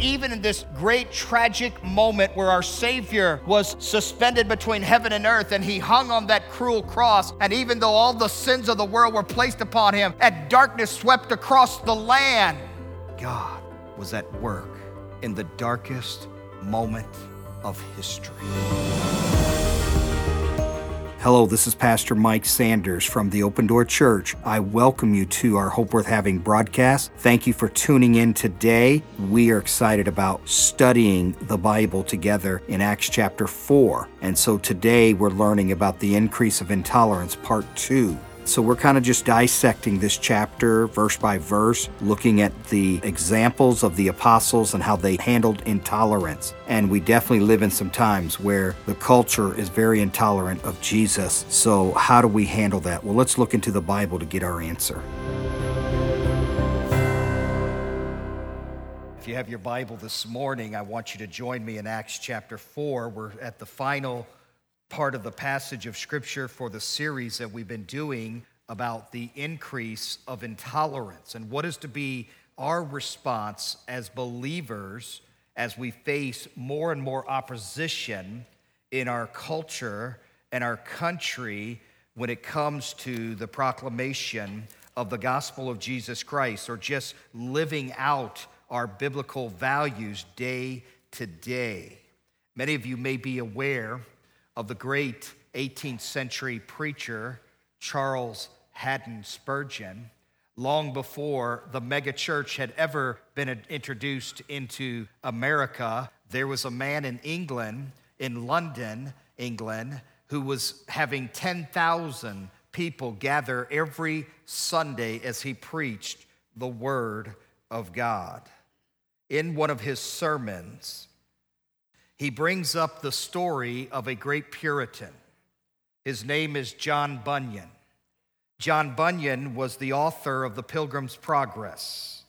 even in this great tragic moment where our Savior was suspended between heaven and earth and he hung on that cruel cross, and even though all the sins of the world were placed upon him and darkness swept across the land, God was at work in the darkest moment of history. Hello, this is Pastor Mike Sanders from the Open Door Church. I welcome you to our Hope Worth Having broadcast. Thank you for tuning in today. We are excited about studying the Bible together in Acts chapter 4. And so today we're learning about the increase of intolerance, part 2. So we're kind of just dissecting this chapter verse by verse, looking at the examples of the apostles and how they handled intolerance. And we definitely live in some times where the culture is very intolerant of Jesus. So, how do we handle that? Well, let's look into the Bible to get our answer. If you have your Bible this morning, I want you to join me in Acts chapter 4. We're at the final part of the passage of scripture for the series that we've been doing about the increase of intolerance and what is to be our response as believers as we face more and more opposition in our culture and our country when it comes to the proclamation of the gospel of Jesus Christ or just living out our biblical values day to day. Many of you may be aware of the great 18th century preacher Charles Haddon Spurgeon, long before the megachurch had ever been introduced into America, there was a man in England, in London, England, who was having 10,000 people gather every Sunday as he preached the Word of God. In one of his sermons, he brings up the story of a great Puritan. His name is John Bunyan. John Bunyan was the author of The Pilgrim's Progress.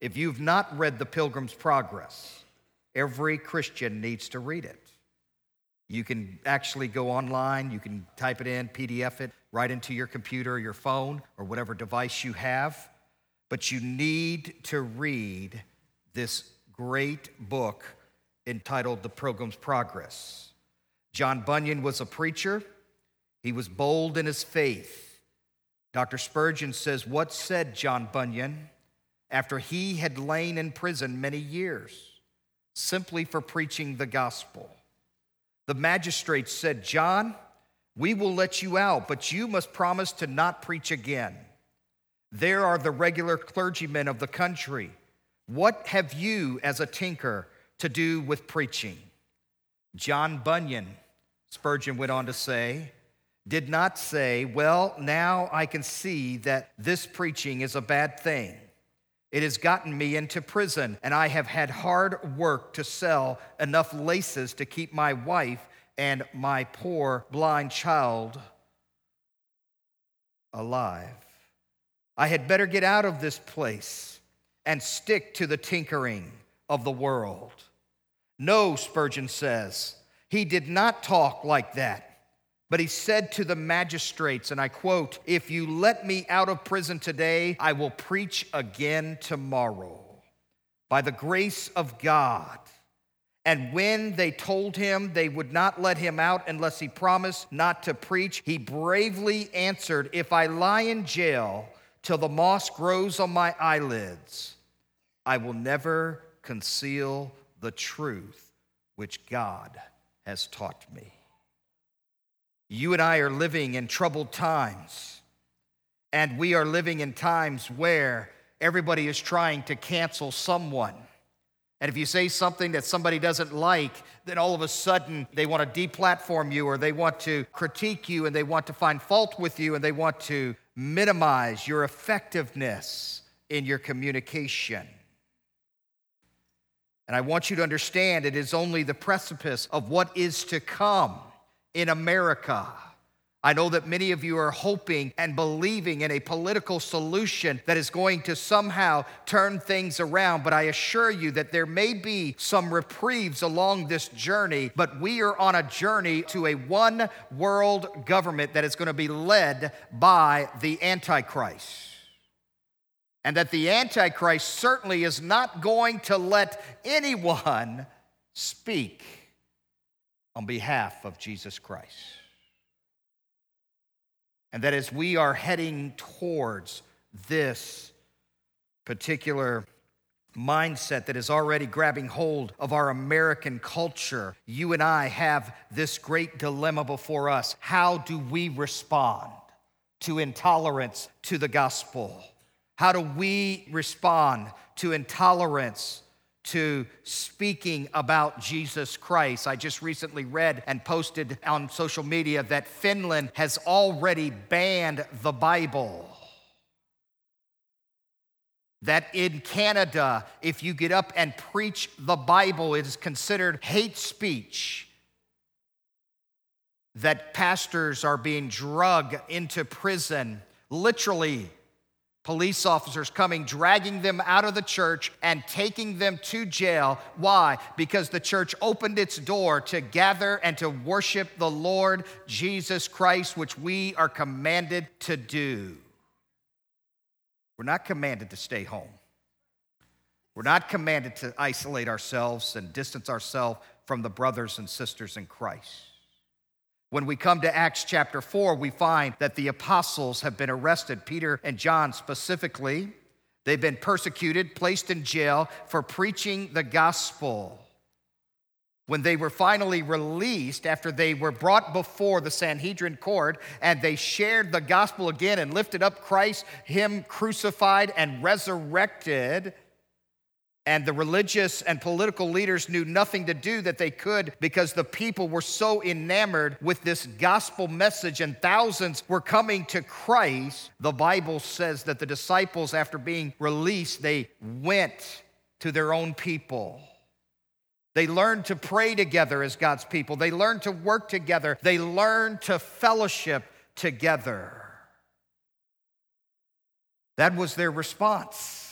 If you've not read The Pilgrim's Progress, every Christian needs to read it. You can actually go online, you can type it in, PDF it right into your computer or your phone or whatever device you have. But you need to read this great book entitled The Pilgrim's Progress. John Bunyan was a preacher, he was bold in his faith. Dr. Spurgeon says, What said John Bunyan after he had lain in prison many years simply for preaching the gospel? The magistrates said, John, we will let you out, but you must promise to not preach again. There are the regular clergymen of the country. What have you, as a tinker, to do with preaching. John Bunyan, Spurgeon went on to say, did not say, Well, now I can see that this preaching is a bad thing. It has gotten me into prison, and I have had hard work to sell enough laces to keep my wife and my poor blind child alive. I had better get out of this place and stick to the tinkering of the world. No, Spurgeon says, he did not talk like that. But he said to the magistrates, and I quote, If you let me out of prison today, I will preach again tomorrow by the grace of God. And when they told him they would not let him out unless he promised not to preach, he bravely answered, If I lie in jail till the moss grows on my eyelids, I will never conceal the truth which God has taught me. You and I are living in troubled times, and we are living in times where everybody is trying to cancel someone. And if you say something that somebody doesn't like, then all of a sudden they want to deplatform you or they want to critique you and they want to find fault with you and they want to minimize your effectiveness in your communication. And I want you to understand it is only the precipice of what is to come in America. I know that many of you are hoping and believing in a political solution that is going to somehow turn things around, but I assure you that there may be some reprieves along this journey, but we are on a journey to a one world government that is going to be led by the Antichrist. And that the Antichrist certainly is not going to let anyone speak on behalf of Jesus Christ. And that as we are heading towards this particular mindset that is already grabbing hold of our American culture, you and I have this great dilemma before us. How do we respond to intolerance to the gospel? How do we respond to intolerance to speaking about Jesus Christ. I just recently read and posted on social media that Finland has already banned the Bible. That in Canada, if you get up and preach the Bible, it is considered hate speech. That pastors are being drugged into prison, literally police officers coming, dragging them out of the church and taking them to jail. Why? Because the church opened its door to gather and to worship the Lord Jesus Christ, which we are commanded to do. We're not commanded to stay home. We're not commanded to isolate ourselves and distance ourselves from the brothers and sisters in Christ. When we come to Acts chapter 4, we find that the apostles have been arrested, Peter and John specifically. They've been persecuted, placed in jail for preaching the gospel. When they were finally released, after they were brought before the Sanhedrin court and they shared the gospel again and lifted up Christ, Him crucified and resurrected, and the religious and political leaders knew nothing to do that they could because the people were so enamored with this gospel message and thousands were coming to Christ. The Bible says that the disciples, after being released, they went to their own people. They learned to pray together as God's people. They learned to work together. They learned to fellowship together. That was their response.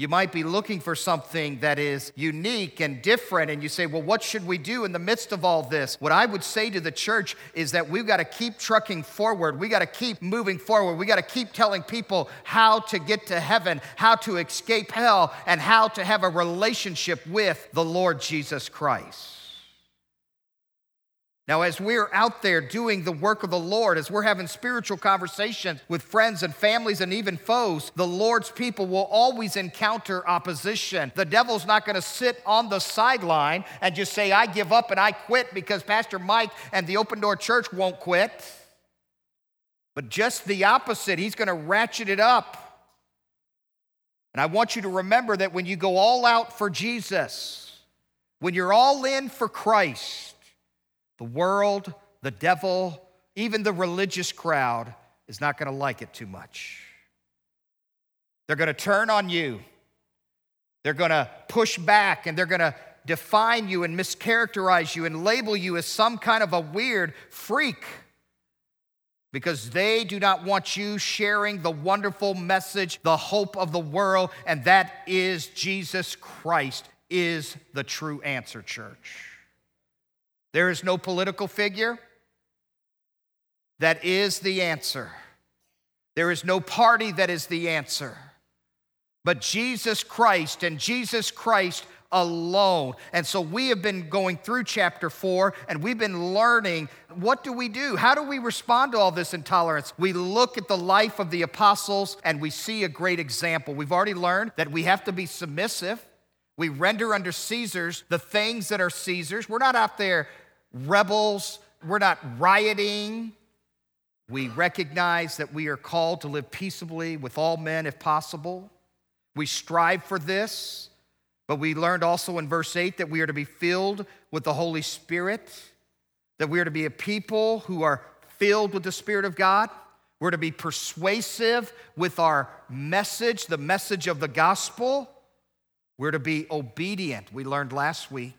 You might be looking for something that is unique and different, and you say, Well, what should we do in the midst of all this? What I would say to the church is that we've got to keep trucking forward. We got to keep moving forward. We got to keep telling people how to get to heaven, how to escape hell, and how to have a relationship with the Lord Jesus Christ. Now, as we're out there doing the work of the Lord, as we're having spiritual conversations with friends and families and even foes, the Lord's people will always encounter opposition. The devil's not going to sit on the sideline and just say, I give up and I quit because Pastor Mike and the Open Door Church won't quit. But just the opposite, he's going to ratchet it up. And I want you to remember that when you go all out for Jesus, when you're all in for Christ, the world, the devil, even the religious crowd is not going to like it too much. They're going to turn on you. They're going to push back and they're going to define you and mischaracterize you and label you as some kind of a weird freak because they do not want you sharing the wonderful message, the hope of the world, and that is Jesus Christ is the true answer, church. There is no political figure that is the answer. There is no party that is the answer. But Jesus Christ and Jesus Christ alone. And so we have been going through chapter four and we've been learning what do we do? How do we respond to all this intolerance? We look at the life of the apostles and we see a great example. We've already learned that we have to be submissive. We render under Caesar's the things that are Caesar's. We're not out there rebels, we're not rioting. We recognize that we are called to live peaceably with all men if possible. We strive for this, but we learned also in verse 8 that we are to be filled with the Holy Spirit, that we are to be a people who are filled with the Spirit of God. We're to be persuasive with our message, the message of the gospel. We're to be obedient, we learned last week,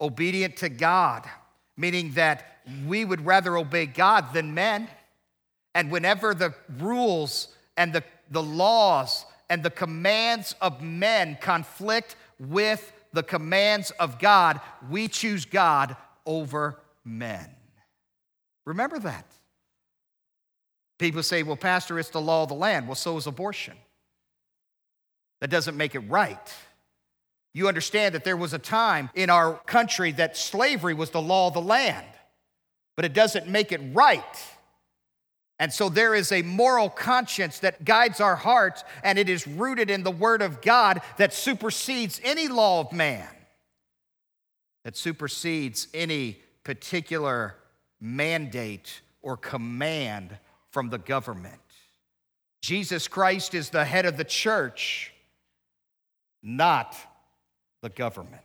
obedient to God meaning that we would rather obey God than men. And whenever the rules and the, the laws and the commands of men conflict with the commands of God, we choose God over men. Remember that. People say, well, Pastor, it's the law of the land. Well, so is abortion. That doesn't make it right. You understand that there was a time in our country that slavery was the law of the land, but it doesn't make it right. And so there is a moral conscience that guides our hearts, and it is rooted in the Word of God that supersedes any law of man, that supersedes any particular mandate or command from the government. Jesus Christ is the head of the church, not the government.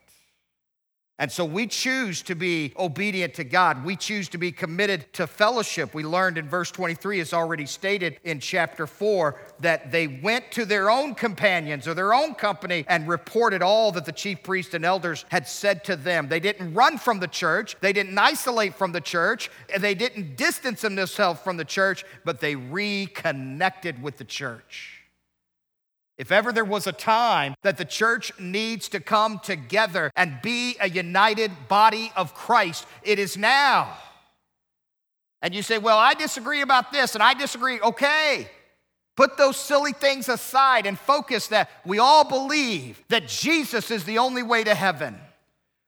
And so we choose to be obedient to God. We choose to be committed to fellowship. We learned in verse 23, as already stated in chapter 4, that they went to their own companions or their own company and reported all that the chief priests and elders had said to them. They didn't run from the church, they didn't isolate from the church, they didn't distance themselves from the church, but they reconnected with the church. If ever there was a time that the church needs to come together and be a united body of Christ, it is now. And you say, Well, I disagree about this and I disagree. Okay. Put those silly things aside and focus that we all believe that Jesus is the only way to heaven.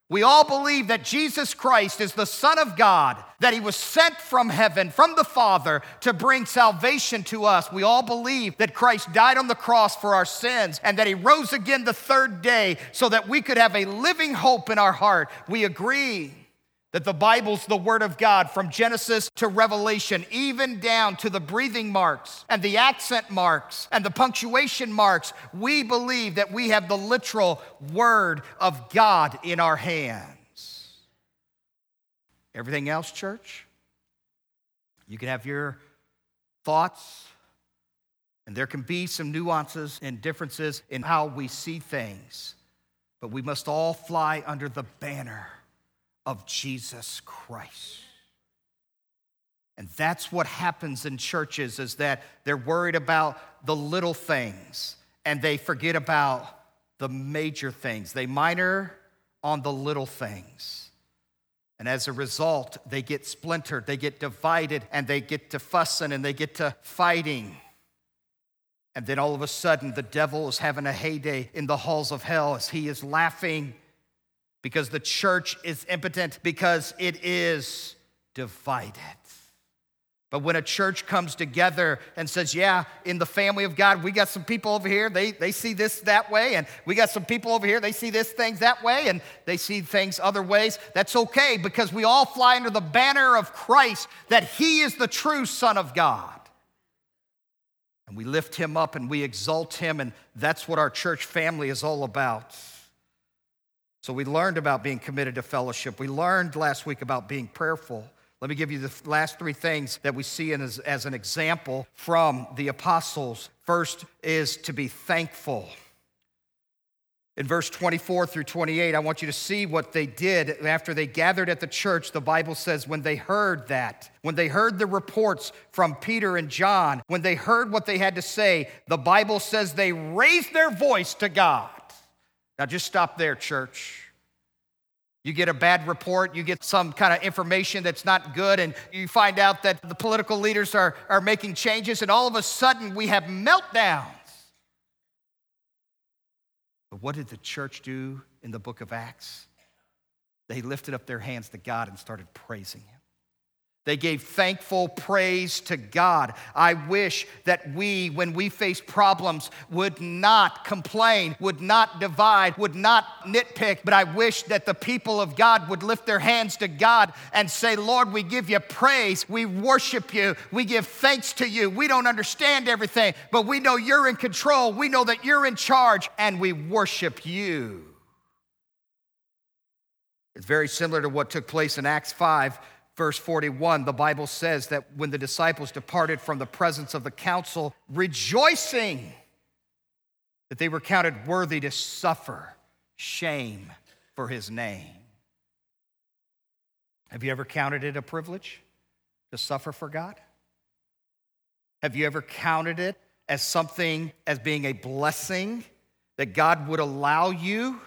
We all believe that Jesus Christ is the Son of God, that He was sent from heaven, from the Father, to bring salvation to us. We all believe that Christ died on the cross for our sins and that He rose again the third day so that we could have a living hope in our heart. We agree that the Bible's the Word of God from Genesis to Revelation, even down to the breathing marks and the accent marks and the punctuation marks. We believe that we have the literal Word of God in our hands. Everything else, church, you can have your thoughts, and there can be some nuances and differences in how we see things, but we must all fly under the banner of Jesus Christ. And that's what happens in churches is that they're worried about the little things and they forget about the major things. They minor on the little things. And as a result, they get splintered, they get divided, and they get to fussing and they get to fighting. And then all of a sudden, the devil is having a heyday in the halls of hell as he is laughing because the church is impotent because it is divided. But when a church comes together and says, Yeah, in the family of God, we got some people over here, they, they see this that way, and we got some people over here, they see this things that way, and they see things other ways, that's okay because we all fly under the banner of Christ that He is the true Son of God. And we lift Him up and we exalt Him, and that's what our church family is all about. So we learned about being committed to fellowship. We learned last week about being prayerful. Let me give you the last three things that we see as, as an example from the apostles. First is to be thankful. In verse 24 through 28, I want you to see what they did after they gathered at the church. The Bible says, when they heard that, when they heard the reports from Peter and John, when they heard what they had to say, the Bible says they raised their voice to God. Now, just stop there, church. You get a bad report, you get some kind of information that's not good, and you find out that the political leaders are, are making changes, and all of a sudden we have meltdowns. But what did the church do in the book of Acts? They lifted up their hands to God and started praising Him. They gave thankful praise to God. I wish that we, when we face problems, would not complain, would not divide, would not nitpick, but I wish that the people of God would lift their hands to God and say, Lord, we give you praise, we worship you, we give thanks to you. We don't understand everything, but we know you're in control, we know that you're in charge, and we worship you. It's very similar to what took place in Acts 5 verse 41, the Bible says that when the disciples departed from the presence of the council, rejoicing that they were counted worthy to suffer shame for his name. Have you ever counted it a privilege to suffer for God? Have you ever counted it as something, as being a blessing that God would allow you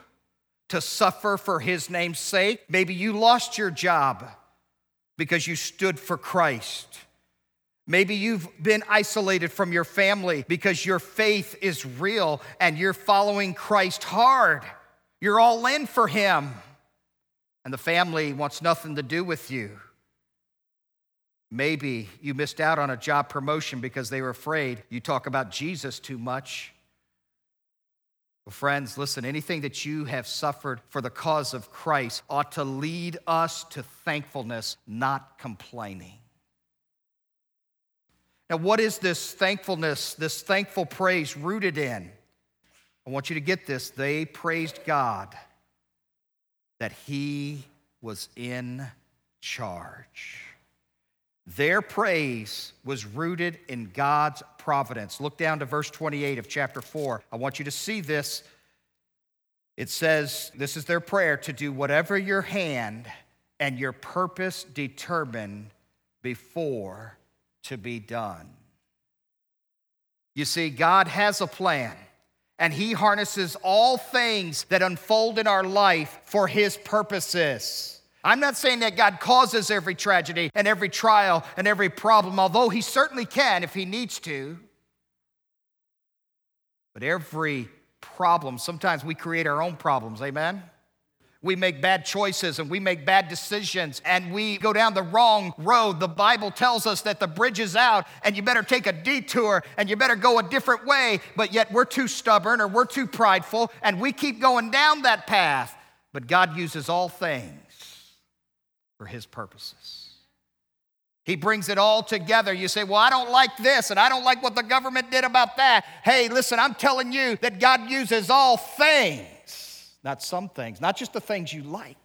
to suffer for his name's sake? Maybe you lost your job because you stood for Christ. Maybe you've been isolated from your family because your faith is real and you're following Christ hard. You're all in for Him, and the family wants nothing to do with you. Maybe you missed out on a job promotion because they were afraid you talk about Jesus too much. Well, friends, listen, anything that you have suffered for the cause of Christ ought to lead us to thankfulness, not complaining. Now, what is this thankfulness, this thankful praise rooted in? I want you to get this. They praised God that He was in charge. Their praise was rooted in God's providence. Look down to verse 28 of chapter 4. I want you to see this. It says, This is their prayer to do whatever your hand and your purpose determine before to be done. You see, God has a plan, and He harnesses all things that unfold in our life for His purposes. I'm not saying that God causes every tragedy and every trial and every problem, although He certainly can if He needs to. But every problem, sometimes we create our own problems, amen? we make bad choices and we make bad decisions and we go down the wrong road. The Bible tells us that the bridge is out and you better take a detour and you better go a different way, but yet we're too stubborn or we're too prideful and we keep going down that path. But God uses all things for His purposes. He brings it all together. You say, Well, I don't like this, and I don't like what the government did about that. Hey, listen, I'm telling you that God uses all things not some things, not just the things you like,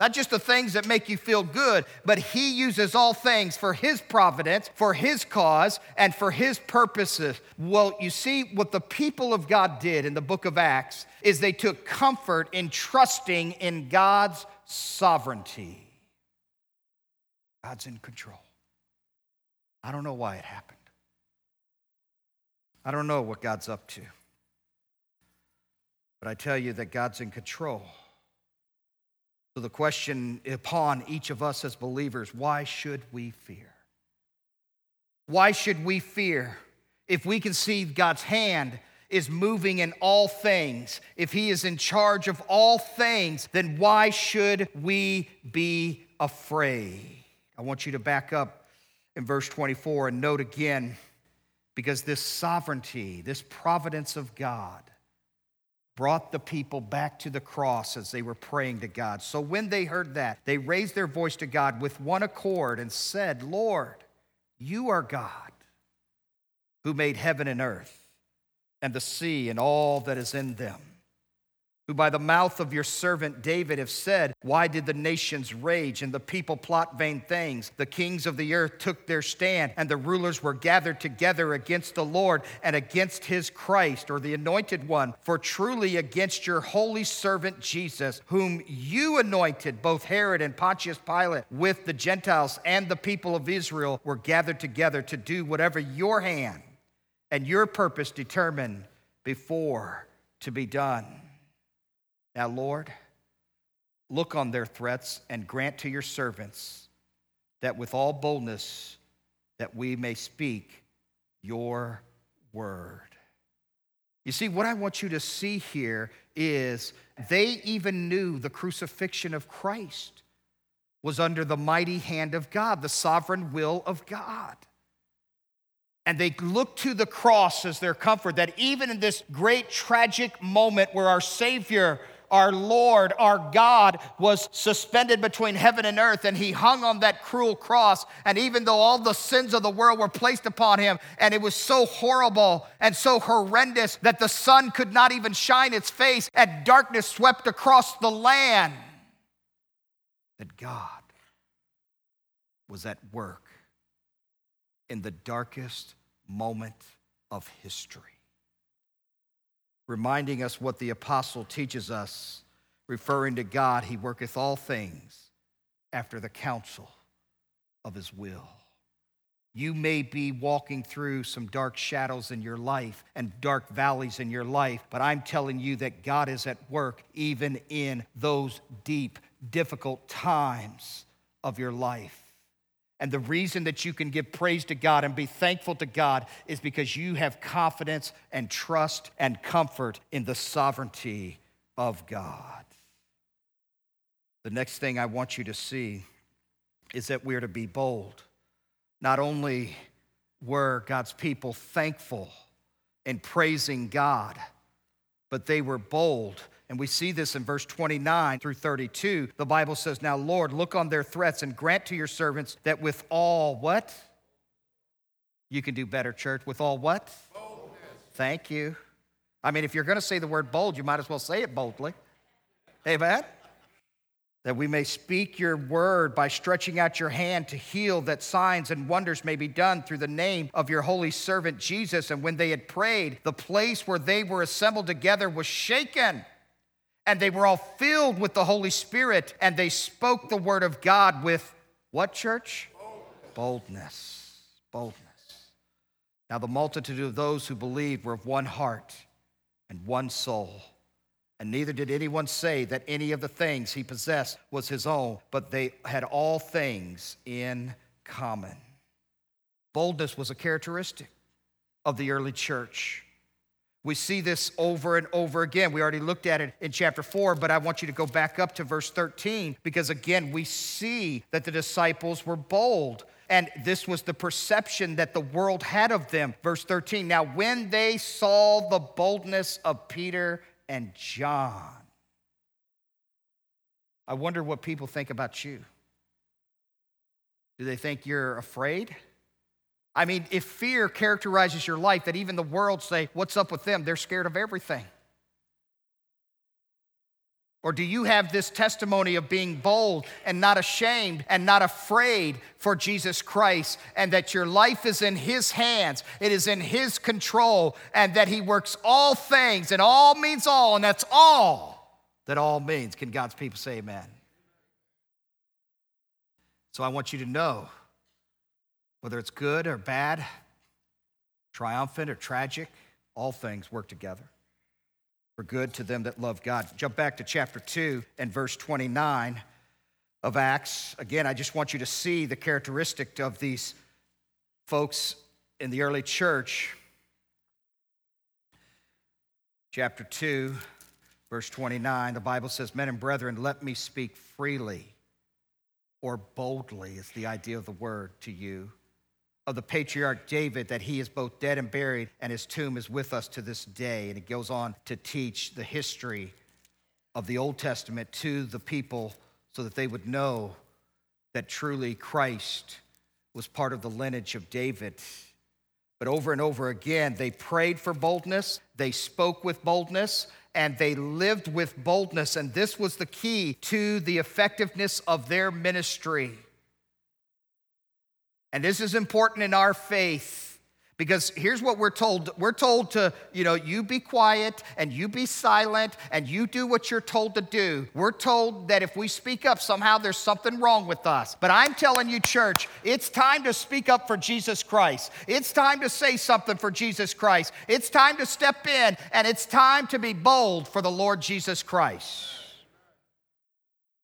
not just the things that make you feel good, but He uses all things for His providence, for His cause, and for His purposes. Well, you see, what the people of God did in the book of Acts is they took comfort in trusting in God's sovereignty. God's in control. I don't know why it happened. I don't know what God's up to. But I tell you that God's in control. So the question upon each of us as believers why should we fear? Why should we fear if we can see God's hand is moving in all things, if He is in charge of all things, then why should we be afraid? I want you to back up in verse 24 and note again, because this sovereignty, this providence of God, brought the people back to the cross as they were praying to God. So when they heard that, they raised their voice to God with one accord and said, Lord, you are God who made heaven and earth and the sea and all that is in them who by the mouth of your servant David have said, Why did the nations rage and the people plot vain things? The kings of the earth took their stand, and the rulers were gathered together against the Lord and against his Christ, or the anointed one. For truly against your holy servant Jesus, whom you anointed, both Herod and Pontius Pilate, with the Gentiles and the people of Israel, were gathered together to do whatever your hand and your purpose determined before to be done. Now, Lord, look on their threats and grant to your servants that with all boldness that we may speak your word. You see, what I want you to see here is they even knew the crucifixion of Christ was under the mighty hand of God, the sovereign will of God. And they looked to the cross as their comfort, that even in this great tragic moment where our Savior our Lord, our God, was suspended between heaven and earth, and he hung on that cruel cross. And even though all the sins of the world were placed upon him, and it was so horrible and so horrendous that the sun could not even shine its face, and darkness swept across the land, that God was at work in the darkest moment of history reminding us what the apostle teaches us, referring to God, he worketh all things after the counsel of his will. You may be walking through some dark shadows in your life and dark valleys in your life, but I'm telling you that God is at work even in those deep, difficult times of your life. And the reason that you can give praise to God and be thankful to God is because you have confidence and trust and comfort in the sovereignty of God. The next thing I want you to see is that we're to be bold. Not only were God's people thankful and praising God, but they were bold. And we see this in verse 29 through 32. The Bible says, Now, Lord, look on their threats and grant to your servants that with all what? You can do better, church. With all what? Boldness. Thank you. I mean, if you're going to say the word bold, you might as well say it boldly. Amen? That we may speak your word by stretching out your hand to heal, that signs and wonders may be done through the name of your holy servant Jesus. And when they had prayed, the place where they were assembled together was shaken. And they were all filled with the Holy Spirit, and they spoke the word of God with what, church? Boldness. Boldness. Now, the multitude of those who believed were of one heart and one soul. And neither did anyone say that any of the things he possessed was his own, but they had all things in common. Boldness was a characteristic of the early church. We see this over and over again. We already looked at it in chapter 4, but I want you to go back up to verse 13 because, again, we see that the disciples were bold. And this was the perception that the world had of them. Verse 13 Now, when they saw the boldness of Peter and John. I wonder what people think about you. Do they think you're afraid? I mean, if fear characterizes your life, that even the world say, What's up with them? They're scared of everything. Or do you have this testimony of being bold and not ashamed and not afraid for Jesus Christ and that your life is in His hands, it is in His control, and that He works all things, and all means all, and that's all that all means? Can God's people say amen? So I want you to know whether it's good or bad, triumphant or tragic, all things work together for good to them that love God. Jump back to chapter 2 and verse 29 of Acts. Again, I just want you to see the characteristic of these folks in the early church. Chapter 2, verse 29, the Bible says, Men and brethren, let me speak freely or boldly, is the idea of the word to you of the patriarch David that he is both dead and buried, and his tomb is with us to this day. And it goes on to teach the history of the Old Testament to the people so that they would know that truly Christ was part of the lineage of David. But over and over again, they prayed for boldness, they spoke with boldness, and they lived with boldness. And this was the key to the effectiveness of their ministry. And this is important in our faith because here's what we're told we're told to, you know, you be quiet and you be silent and you do what you're told to do. We're told that if we speak up, somehow there's something wrong with us. But I'm telling you, church, it's time to speak up for Jesus Christ. It's time to say something for Jesus Christ. It's time to step in and it's time to be bold for the Lord Jesus Christ.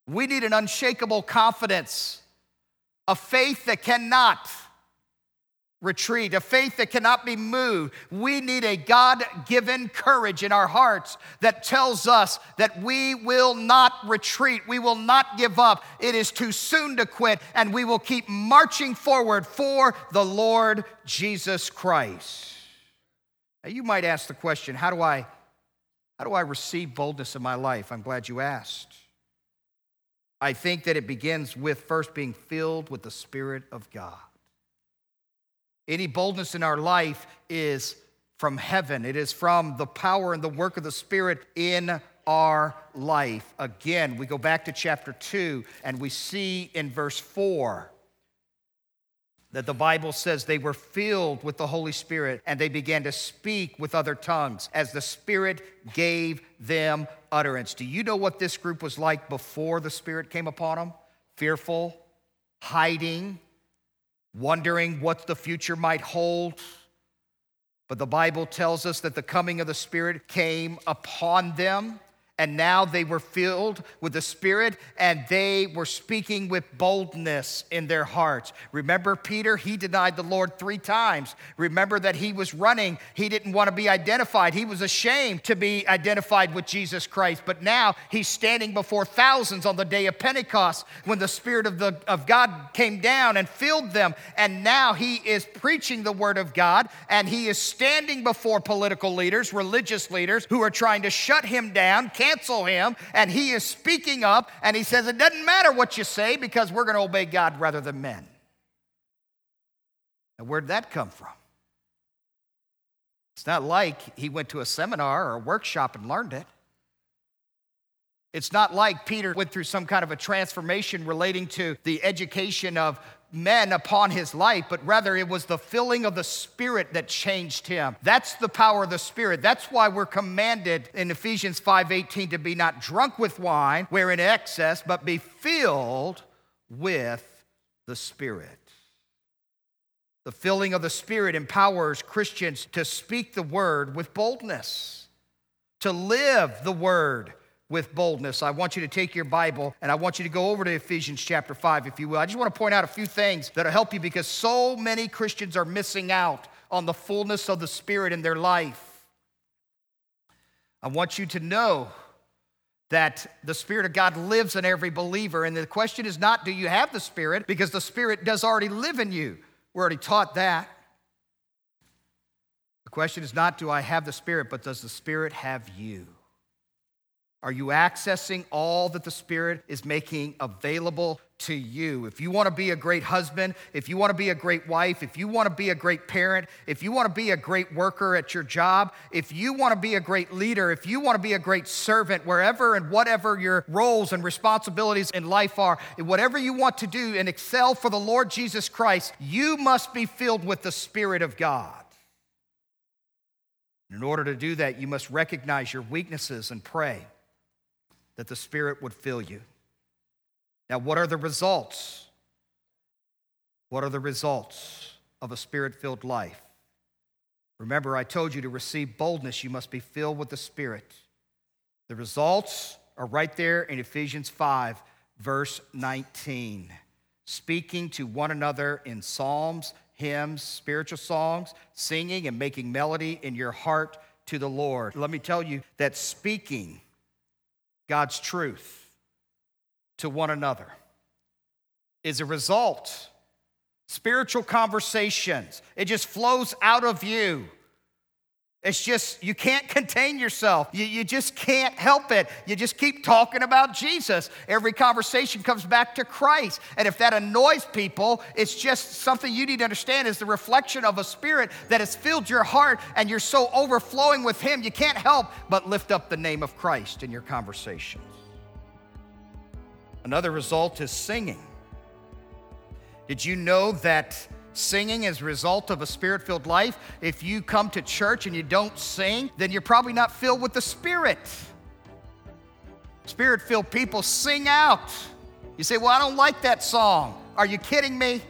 We need an unshakable confidence a faith that cannot retreat, a faith that cannot be moved. We need a God given courage in our hearts that tells us that we will not retreat, we will not give up. It is too soon to quit, and we will keep marching forward for the Lord Jesus Christ. Now, you might ask the question how do I, how do I receive boldness in my life? I'm glad you asked. I think that it begins with first being filled with the Spirit of God. Any boldness in our life is from heaven, it is from the power and the work of the Spirit in our life. Again, we go back to chapter 2 and we see in verse 4 that the Bible says they were filled with the Holy Spirit and they began to speak with other tongues as the Spirit gave them utterance. Do you know what this group was like before the Spirit came upon them? Fearful, hiding, wondering what the future might hold. But the Bible tells us that the coming of the Spirit came upon them and now they were filled with the Spirit and they were speaking with boldness in their hearts. Remember Peter? He denied the Lord three times. Remember that he was running. He didn't want to be identified. He was ashamed to be identified with Jesus Christ. But now he's standing before thousands on the day of Pentecost when the Spirit of, the, of God came down and filled them. And now he is preaching the Word of God and he is standing before political leaders, religious leaders who are trying to shut him down cancel him, and he is speaking up, and he says, It doesn't matter what you say because we're going to obey God rather than men. Now, where'd that come from? It's not like he went to a seminar or a workshop and learned it. It's not like Peter went through some kind of a transformation relating to the education of men upon his life, but rather it was the filling of the Spirit that changed him. That's the power of the Spirit. That's why we're commanded in Ephesians 5:18 to be not drunk with wine, where in excess, but be filled with the Spirit. The filling of the Spirit empowers Christians to speak the word with boldness, to live the word with boldness. I want you to take your Bible and I want you to go over to Ephesians chapter 5, if you will. I just want to point out a few things that'll help you because so many Christians are missing out on the fullness of the Spirit in their life. I want you to know that the Spirit of God lives in every believer. And the question is not, do you have the Spirit? Because the Spirit does already live in you. We're already taught that. The question is not, do I have the Spirit, but does the Spirit have you? Are you accessing all that the Spirit is making available to you? If you want to be a great husband, if you want to be a great wife, if you want to be a great parent, if you want to be a great worker at your job, if you want to be a great leader, if you want to be a great servant, wherever and whatever your roles and responsibilities in life are, whatever you want to do and excel for the Lord Jesus Christ, you must be filled with the Spirit of God. In order to do that, you must recognize your weaknesses and pray that the Spirit would fill you. Now, what are the results? What are the results of a spirit filled life? Remember, I told you to receive boldness, you must be filled with the Spirit. The results are right there in Ephesians 5, verse 19. Speaking to one another in psalms, hymns, spiritual songs, singing and making melody in your heart to the Lord. Let me tell you that speaking God's truth to one another is a result. Spiritual conversations, it just flows out of you. It's just, you can't contain yourself. You, you just can't help it. You just keep talking about Jesus. Every conversation comes back to Christ. And if that annoys people, it's just something you need to understand is the reflection of a spirit that has filled your heart and you're so overflowing with Him, you can't help but lift up the name of Christ in your conversations. Another result is singing. Did you know that? Singing as a result of a spirit filled life. If you come to church and you don't sing, then you're probably not filled with the Spirit. Spirit filled people sing out. You say, Well, I don't like that song. Are you kidding me?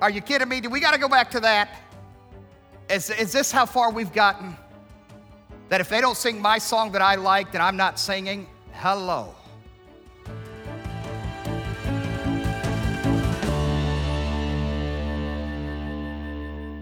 Are you kidding me? Do we got to go back to that? Is, is this how far we've gotten? That if they don't sing my song that I like, then I'm not singing? Hello.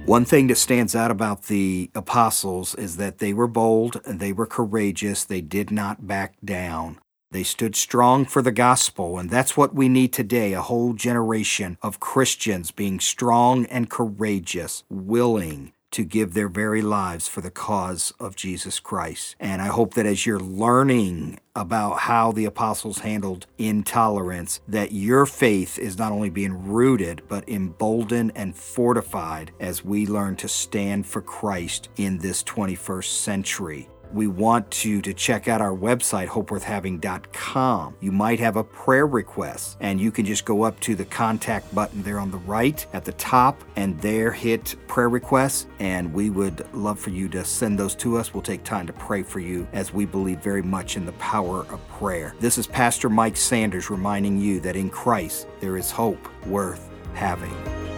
One thing that stands out about the apostles is that they were bold and they were courageous. They did not back down. They stood strong for the gospel, and that's what we need today a whole generation of Christians being strong and courageous, willing to give their very lives for the cause of Jesus Christ. And I hope that as you're learning about how the apostles handled intolerance, that your faith is not only being rooted, but emboldened and fortified as we learn to stand for Christ in this 21st century we want you to check out our website, hopeworthhaving.com. You might have a prayer request, and you can just go up to the contact button there on the right at the top, and there hit prayer requests. And we would love for you to send those to us. We'll take time to pray for you as we believe very much in the power of prayer. This is Pastor Mike Sanders reminding you that in Christ there is hope worth having.